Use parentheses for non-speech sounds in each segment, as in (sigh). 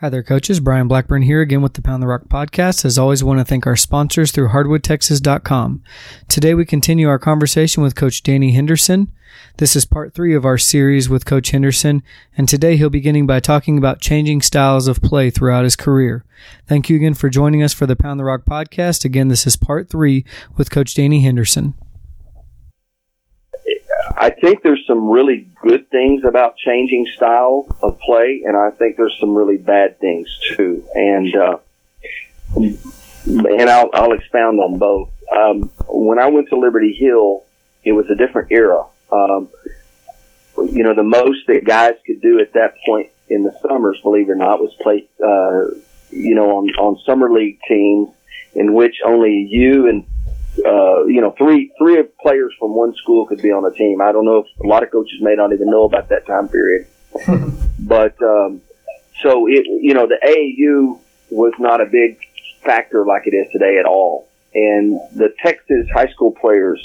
Hi there, coaches. Brian Blackburn here again with the Pound the Rock podcast. As always, I want to thank our sponsors through hardwoodtexas.com. Today we continue our conversation with Coach Danny Henderson. This is part three of our series with Coach Henderson, and today he'll be beginning by talking about changing styles of play throughout his career. Thank you again for joining us for the Pound the Rock podcast. Again, this is part three with Coach Danny Henderson. I think there's some really good things about changing style of play, and I think there's some really bad things too. And uh, and I'll, I'll expound on both. Um, when I went to Liberty Hill, it was a different era. Um, you know, the most that guys could do at that point in the summers, believe it or not, was play. Uh, you know, on on summer league teams in which only you and uh, you know, three three players from one school could be on a team. I don't know if a lot of coaches may not even know about that time period. (laughs) but um, so it, you know, the AAU was not a big factor like it is today at all, and the Texas high school players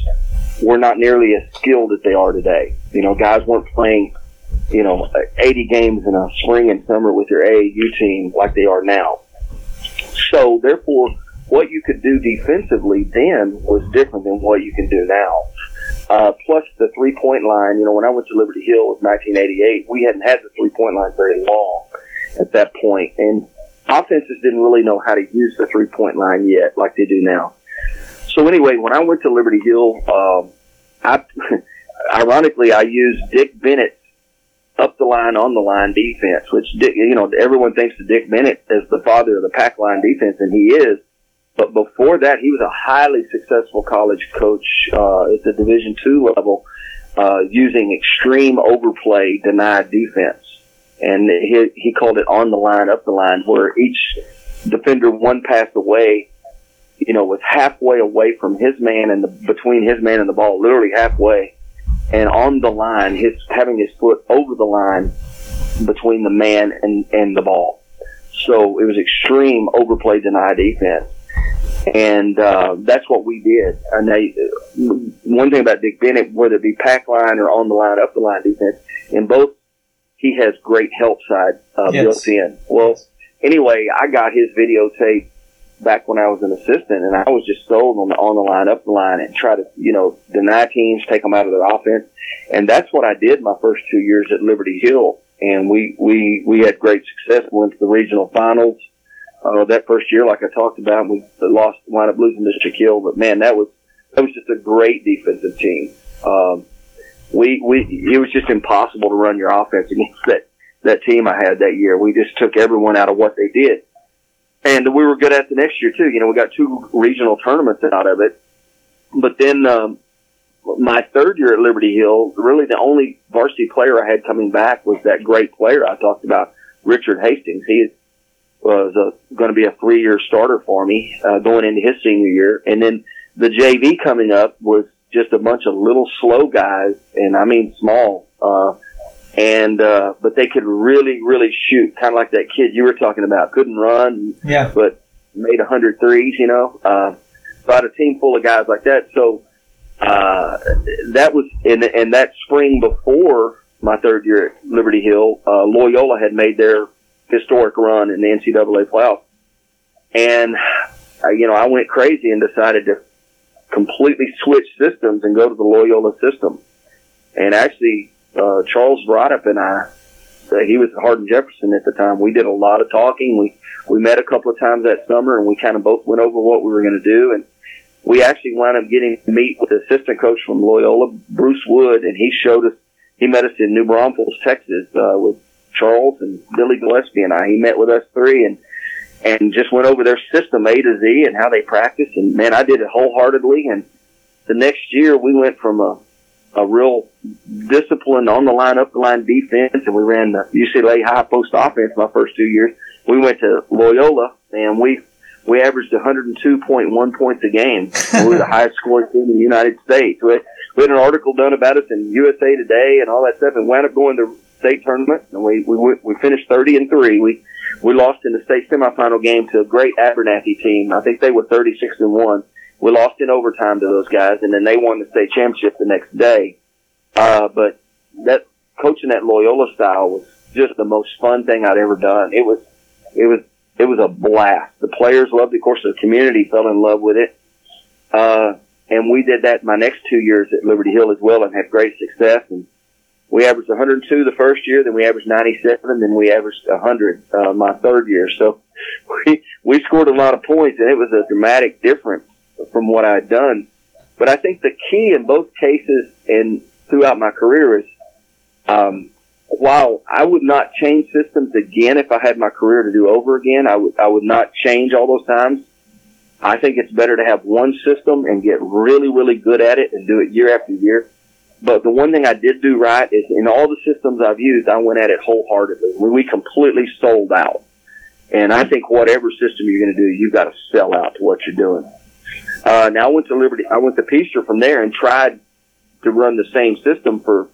were not nearly as skilled as they are today. You know, guys weren't playing, you know, 80 games in a spring and summer with your AAU team like they are now. So therefore what you could do defensively then was different than what you can do now. Uh, plus the three point line, you know, when I went to Liberty Hill in 1988, we hadn't had the three point line very long at that point, and offenses didn't really know how to use the three point line yet, like they do now. So anyway, when I went to Liberty Hill, um, I, (laughs) ironically, I used Dick Bennett up the line, on the line defense, which Dick, you know, everyone thinks of Dick Bennett as the father of the pack line defense, and he is. But before that, he was a highly successful college coach uh, at the Division two level, uh, using extreme overplay denied defense, and he he called it on the line, up the line, where each defender one pass away, you know, was halfway away from his man and the between his man and the ball, literally halfway, and on the line, his having his foot over the line between the man and and the ball. So it was extreme overplay denied defense and uh, that's what we did. And they, one thing about Dick Bennett, whether it be pack line or on the line, up the line defense, in both, he has great help side uh, yes. built in. Well, anyway, I got his videotape back when I was an assistant, and I was just sold on the on the line, up the line, and try to you know deny teams, take them out of their offense, and that's what I did my first two years at Liberty Hill, and we we we had great success. Went to the regional finals uh, that first year, like I talked about, we lost, wound up losing to Shaquille, but man, that was, that was just a great defensive team. Um, we, we, it was just impossible to run your offense against (laughs) that, that team I had that year. We just took everyone out of what they did. And we were good at the next year too. You know, we got two regional tournaments out of it. But then, um, my third year at Liberty Hill, really the only varsity player I had coming back was that great player I talked about, Richard Hastings. He was going to be a three year starter for me uh, going into his senior year. And then the JV coming up was just a bunch of little slow guys, and I mean small. Uh, and uh, but they could really, really shoot, kind of like that kid you were talking about. Couldn't run, yeah, but made a hundred threes. You know, uh, so I had a team full of guys like that. So uh, that was in and that spring before my third year at Liberty Hill, uh, Loyola had made their historic run in the NCAA playoff. And, uh, you know, I went crazy and decided to completely switch systems and go to the Loyola system. And actually, uh, Charles Brodop and I, uh, he was at Hardin Jefferson at the time. We did a lot of talking. We, we met a couple of times that summer and we kind of both went over what we were going to do. And we actually wound up getting to meet with the assistant coach from Loyola, Bruce Wood, and he showed us, he met us in New Braunfels, Texas, uh, with Charles and Billy Gillispie and I. He met with us three and and just went over their system A to Z and how they practice. And man, I did it wholeheartedly. And the next year we went from a a real disciplined on the line, up the line defense, and we ran the UCLA high post offense my first two years. We went to Loyola and we we averaged 102.1 points a game. (laughs) we were the highest scoring team in the United States. We, we had an article done about us in USA Today and all that stuff, and wound up going to state tournament, and we we we finished thirty and three. We we lost in the state semifinal game to a great Abernathy team. I think they were thirty six and one. We lost in overtime to those guys, and then they won the state championship the next day. Uh, but that coaching that Loyola style was just the most fun thing I'd ever done. It was it was it was a blast. The players loved it. Of course, the community fell in love with it. Uh, and we did that my next two years at Liberty Hill as well and had great success. And we averaged 102 the first year, then we averaged 97, then we averaged 100 uh, my third year. So (laughs) we we scored a lot of points, and it was a dramatic difference from what I had done. But I think the key in both cases and throughout my career is, um, while I would not change systems again if I had my career to do over again, I would I would not change all those times. I think it's better to have one system and get really really good at it and do it year after year but the one thing I did do right is in all the systems I've used, I went at it wholeheartedly. We completely sold out. And I think whatever system you're going to do, you've got to sell out to what you're doing. Uh, now I went to Liberty, I went to Peaster from there and tried to run the same system for,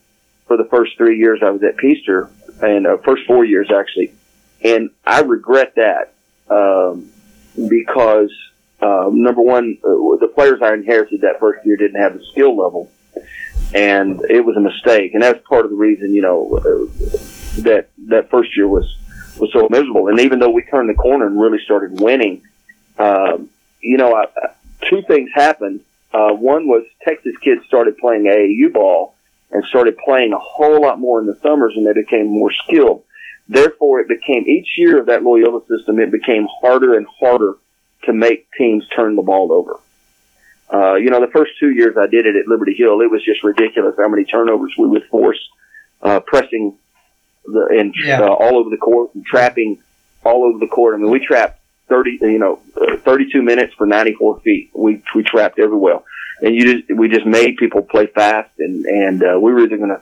for the first three years I was at Peaster and uh, first four years actually. And I regret that, um, because, uh, number one, uh, the players I inherited that first year didn't have the skill level and it was a mistake. And that's part of the reason, you know, uh, that that first year was was so miserable. And even though we turned the corner and really started winning, um, you know, I, two things happened. Uh, one was Texas kids started playing AAU ball and started playing a whole lot more in the summers, and they became more skilled. Therefore, it became each year of that Loyola system, it became harder and harder to make teams turn the ball over. Uh, you know, the first two years I did it at Liberty Hill, it was just ridiculous how many turnovers we would force, uh, pressing the, and, yeah. uh, all over the court and trapping all over the court. I mean, we trapped 30, you know, uh, 32 minutes for 94 feet. We, we trapped everywhere. And you just, we just made people play fast and, and, uh, we were either going to,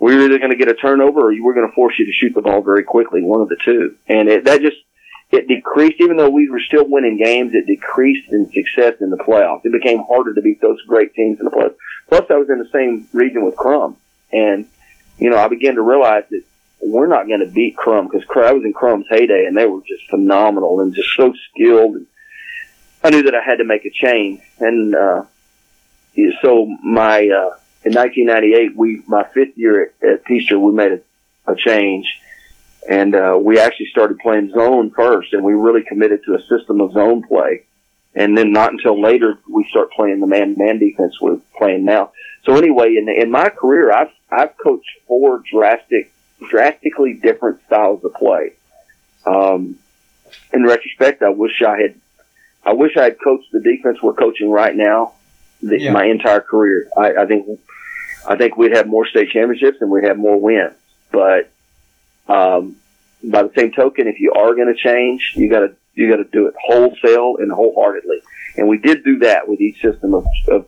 we were either going to get a turnover or you were going to force you to shoot the ball very quickly, one of the two. And it, that just, it decreased, even though we were still winning games, it decreased in success in the playoffs. It became harder to beat those great teams in the playoffs. Plus, I was in the same region with Krum. And, you know, I began to realize that we're not going to beat Krum because I was in Krum's heyday and they were just phenomenal and just so skilled. And I knew that I had to make a change. And, uh, so my, uh, in 1998, we, my fifth year at, at Peaster, we made a, a change and uh, we actually started playing zone first, and we really committed to a system of zone play. And then not until later we start playing the man-man defense we're playing now. So anyway, in in my career, I've I've coached four drastic, drastically different styles of play. Um, in retrospect, I wish I had, I wish I had coached the defense we're coaching right now, the, yeah. my entire career. I, I think, I think we'd have more state championships and we'd have more wins. But um, by the same token, if you are going to change, you got to you got to do it wholesale and wholeheartedly. And we did do that with each system of, of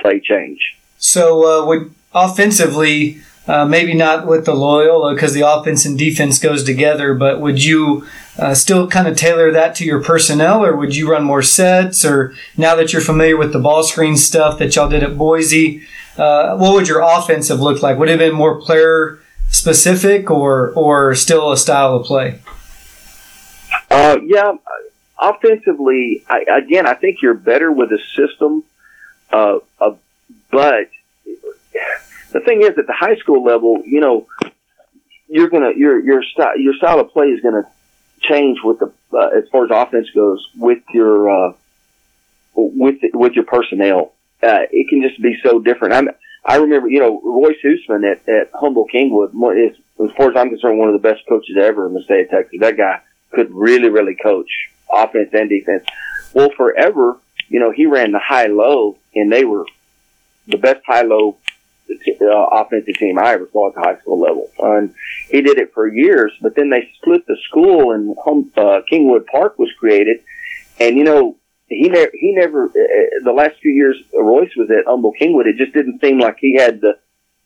play change. So, uh, would offensively, uh, maybe not with the Loyola because the offense and defense goes together, but would you uh, still kind of tailor that to your personnel, or would you run more sets? Or now that you're familiar with the ball screen stuff that y'all did at Boise, uh, what would your offensive look like? Would it have been more player specific or or still a style of play? Uh, yeah, offensively, I, again, I think you're better with a system. Uh, uh, but the thing is, at the high school level, you know, you're gonna your your style your style of play is gonna change with the uh, as far as offense goes with your uh, with with your personnel. Uh, it can just be so different. I'm I remember, you know, Royce Hoosman at, at Humble Kingwood is, as far as I'm concerned, one of the best coaches ever in the state of Texas. That guy could really, really coach offense and defense. Well, forever, you know, he ran the high low and they were the best high low uh, offensive team I ever saw at the high school level. And he did it for years, but then they split the school and uh, Kingwood Park was created. And, you know, he never, he never, uh, the last few years Royce was at Humble Kingwood, it just didn't seem like he had the,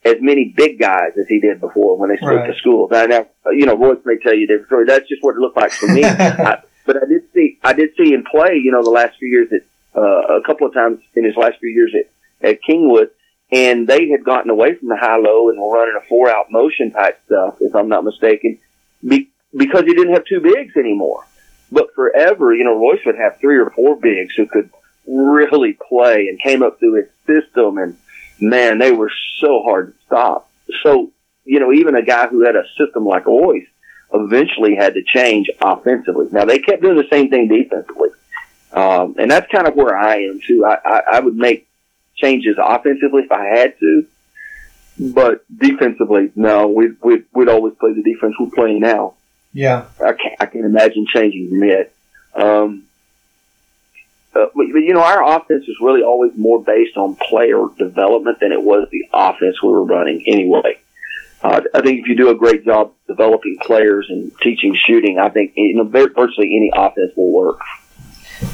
as many big guys as he did before when they split right. the schools. Now, now, you know, Royce may tell you a different story. That's just what it looked like for me. (laughs) I, but I did see, I did see him play, you know, the last few years at, uh, a couple of times in his last few years at, at Kingwood. And they had gotten away from the high low and were running a four out motion type stuff, if I'm not mistaken, be, because he didn't have two bigs anymore. But forever, you know, Royce would have three or four bigs who could really play and came up through his system and man, they were so hard to stop. So, you know, even a guy who had a system like Royce eventually had to change offensively. Now they kept doing the same thing defensively, um, and that's kind of where I am too. I, I, I would make changes offensively if I had to, but defensively, no. We'd we'd, we'd always play the defense we're playing now. Yeah, I can't I can't imagine changing yet. Um, uh, but, but, you know, our offense is really always more based on player development than it was the offense we were running anyway. Uh, I think if you do a great job developing players and teaching shooting, I think you know virtually any offense will work.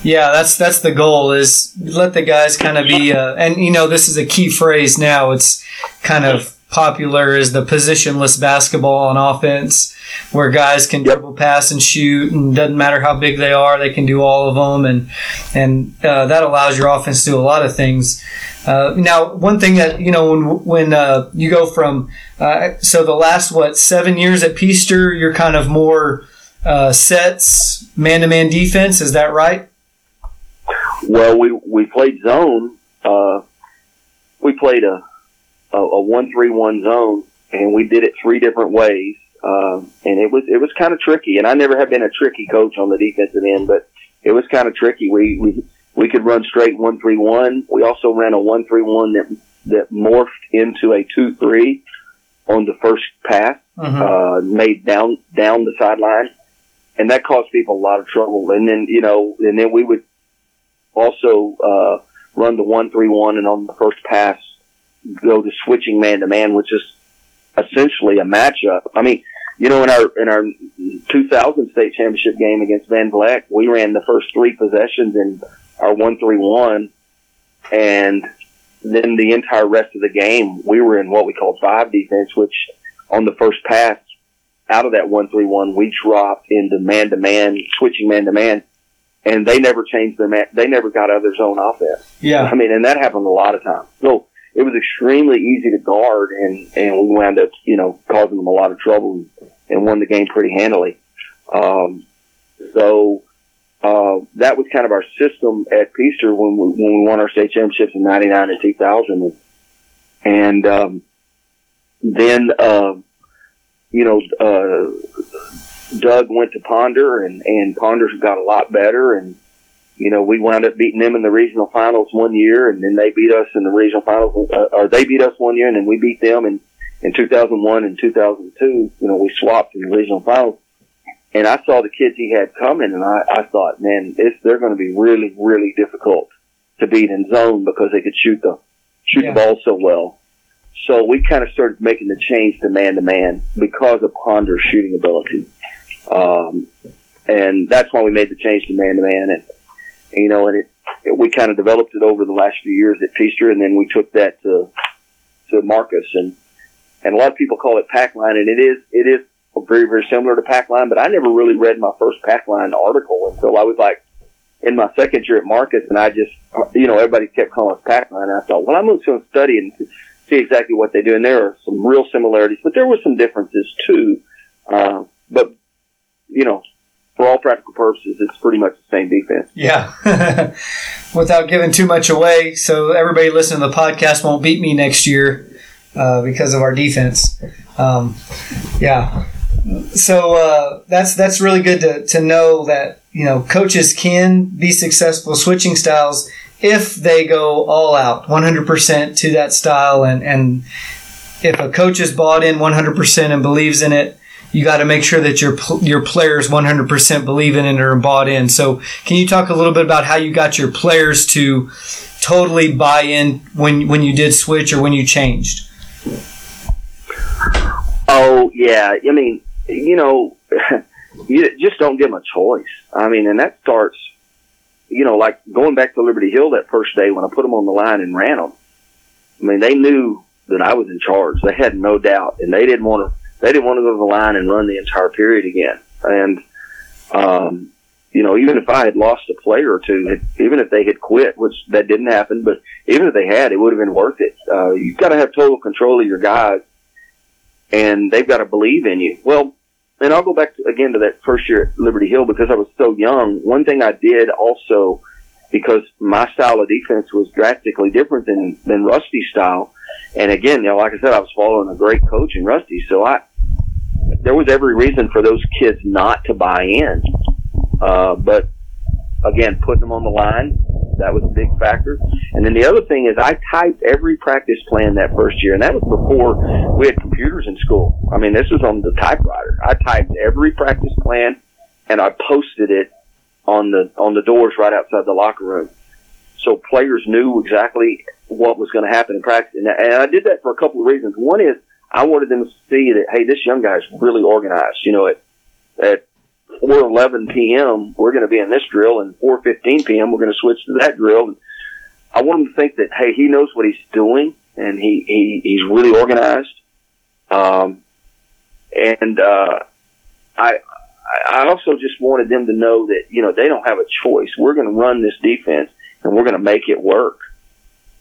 Yeah, that's that's the goal is let the guys kind of be, uh, and you know this is a key phrase now. It's kind of popular is the positionless basketball on offense, where guys can yep. dribble, pass, and shoot, and doesn't matter how big they are, they can do all of them, and and uh, that allows your offense to do a lot of things. Uh, now, one thing that you know when when uh, you go from uh, so the last what seven years at Peaster, you're kind of more uh, sets, man to man defense. Is that right? Well, we we played zone. Uh, we played a a, a one three one zone, and we did it three different ways. Um, and it was it was kind of tricky. And I never have been a tricky coach on the defensive end, but it was kind of tricky. We we we could run straight one three one. We also ran a one three one that that morphed into a two three on the first pass, mm-hmm. uh, made down down the sideline, and that caused people a lot of trouble. And then you know, and then we would also uh, run the one three one, and on the first pass, go to switching man to man, which is essentially a matchup. I mean, you know, in our in our 2000 state championship game against Van Vleck, we ran the first three possessions in our one three one, and then the entire rest of the game we were in what we call five defense, which on the first pass out of that one three one we dropped into man to man, switching man to man, and they never changed their man. They never got out of their zone offense. Yeah, I mean, and that happened a lot of times. So it was extremely easy to guard, and and we wound up, you know, causing them a lot of trouble and, won the game pretty handily. Um, so uh, that was kind of our system at Peaster when we when we won our state championships in '99 and 2000, and um, then uh, you know uh, Doug went to Ponder, and and Ponder's got a lot better, and you know, we wound up beating them in the regional finals one year, and then they beat us in the regional finals, uh, or they beat us one year, and then we beat them in in 2001 and 2002. You know, we swapped in the regional finals, and I saw the kids he had coming, and I, I thought, man, it's, they're going to be really, really difficult to beat in zone because they could shoot the shoot yeah. the ball so well. So we kind of started making the change to man to man because of Ponder's shooting ability. Um, and that's why we made the change to man to man. And you know, and it, it we kind of developed it over the last few years at Peaster, and then we took that to to Marcus, and and a lot of people call it pack line, and it is it is very very similar to pack line, but I never really read my first pack line article until I was like in my second year at Marcus, and I just you know everybody kept calling us pack and I thought, well, I'm going to study and see exactly what they do, and there are some real similarities, but there were some differences too. Uh, but you know, for all practical purposes, it's pretty much the same defense. Yeah. (laughs) Without giving too much away, so everybody listening to the podcast won't beat me next year uh, because of our defense. Um, yeah. So uh, that's that's really good to, to know that you know coaches can be successful switching styles if they go all out 100% to that style and and if a coach is bought in 100% and believes in it you got to make sure that your your players 100% believe in it or bought in. So, can you talk a little bit about how you got your players to totally buy in when when you did switch or when you changed? Oh yeah, I mean, you know, (laughs) you just don't give them a choice. I mean, and that starts, you know, like going back to Liberty Hill that first day when I put them on the line and ran them. I mean, they knew that I was in charge. They had no doubt, and they didn't want to they didn't want to go to the line and run the entire period again. And, um, you know, even if I had lost a player or two, even if they had quit, which that didn't happen, but even if they had, it would have been worth it. Uh, you've got to have total control of your guys and they've got to believe in you. Well, and I'll go back to, again to that first year at Liberty Hill because I was so young. One thing I did also, because my style of defense was drastically different than, than Rusty's style. And again, you know, like I said, I was following a great coach in Rusty. So I, there was every reason for those kids not to buy in. Uh, but again, putting them on the line, that was a big factor. And then the other thing is I typed every practice plan that first year, and that was before we had computers in school. I mean, this was on the typewriter. I typed every practice plan and I posted it on the on the doors right outside the locker room, so players knew exactly what was going to happen in practice. And, I did that for a couple of reasons. One is I wanted them to see that hey, this young guy is really organized. You know, at at 4:11 p.m. we're going to be in this drill, and 4:15 p.m. we're going to switch to that drill. And I want them to think that hey, he knows what he's doing, and he, he he's really organized. Um, and uh, I I also just wanted them to know that, you know, they don't have a choice. We're going to run this defense and we're going to make it work.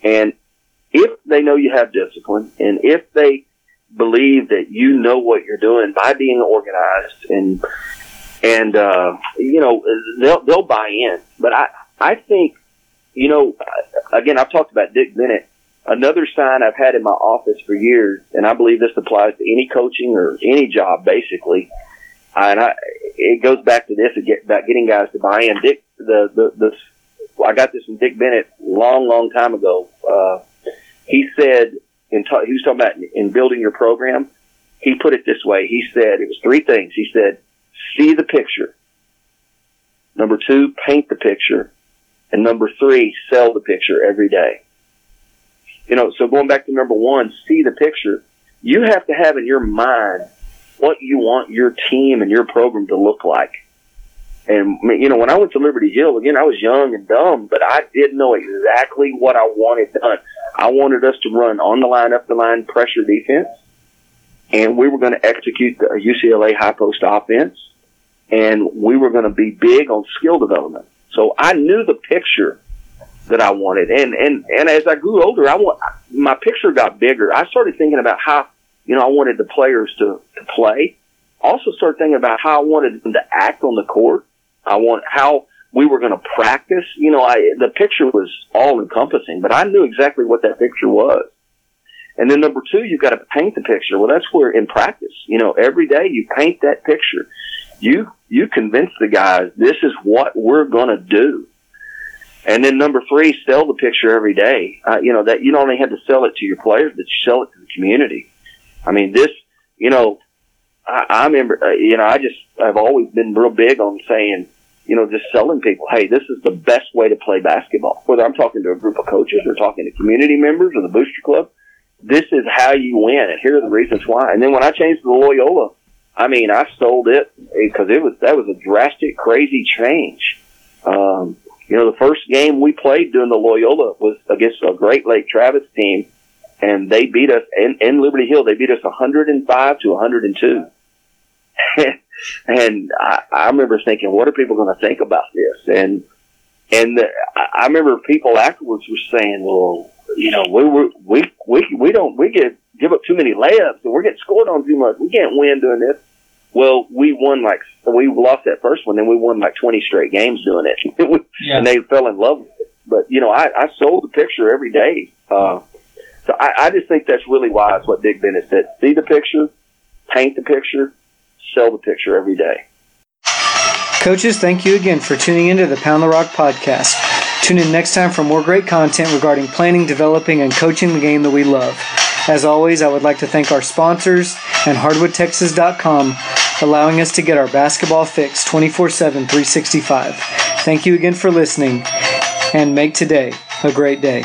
And if they know you have discipline and if they believe that you know what you're doing by being organized and, and, uh, you know, they'll, they'll buy in. But I, I think, you know, again, I've talked about Dick Bennett. Another sign I've had in my office for years, and I believe this applies to any coaching or any job basically, and I, it goes back to this about getting guys to buy in. Dick, the, the, the, I got this from Dick Bennett long, long time ago. Uh, he said, in ta- he was talking about in building your program. He put it this way. He said, it was three things. He said, see the picture. Number two, paint the picture. And number three, sell the picture every day. You know, so going back to number one, see the picture. You have to have in your mind what you want your team and your program to look like. And you know, when I went to Liberty Hill again, I was young and dumb, but I did know exactly what I wanted done. I wanted us to run on the line, up the line, pressure defense, and we were going to execute the UCLA high post offense, and we were going to be big on skill development. So I knew the picture that I wanted, and and and as I grew older, I want my picture got bigger. I started thinking about how you know, I wanted the players to, to play. Also started thinking about how I wanted them to act on the court. I want how we were going to practice. You know, I, the picture was all encompassing, but I knew exactly what that picture was. And then number two, you've got to paint the picture. Well, that's where in practice, you know, every day you paint that picture. You, you convince the guys this is what we're going to do. And then number three, sell the picture every day. Uh, you know, that you don't only have to sell it to your players, but you sell it to the community. I mean, this, you know, I, I remember, uh, you know, I just, I've always been real big on saying, you know, just selling people, hey, this is the best way to play basketball. Whether I'm talking to a group of coaches or talking to community members or the booster club, this is how you win, and here are the reasons why. And then when I changed to the Loyola, I mean, I sold it because it was that was a drastic, crazy change. Um, you know, the first game we played during the Loyola was against a Great Lake Travis team and they beat us in, in Liberty Hill. They beat us 105 to 102. and (laughs) I, I remember thinking, what are people going to think about this? And and the, I remember people afterwards were saying, well, you know, we we we we, we don't we get give up too many layups and we're getting scored on too much. We can't win doing this. Well, we won like we lost that first one, then we won like 20 straight games doing it, (laughs) yeah. and they fell in love with it. But you know, I, I sold the picture every day. Uh, so I, I just think that's really wise what Dick Bennett said. See the picture, paint the picture, sell the picture every day. Coaches, thank you again for tuning into the Pound the Rock podcast. Tune in next time for more great content regarding planning, developing, and coaching the game that we love. As always, I would like to thank our sponsors and hardwoodtexas.com allowing us to get our basketball fix 24 7, 365. Thank you again for listening, and make today a great day.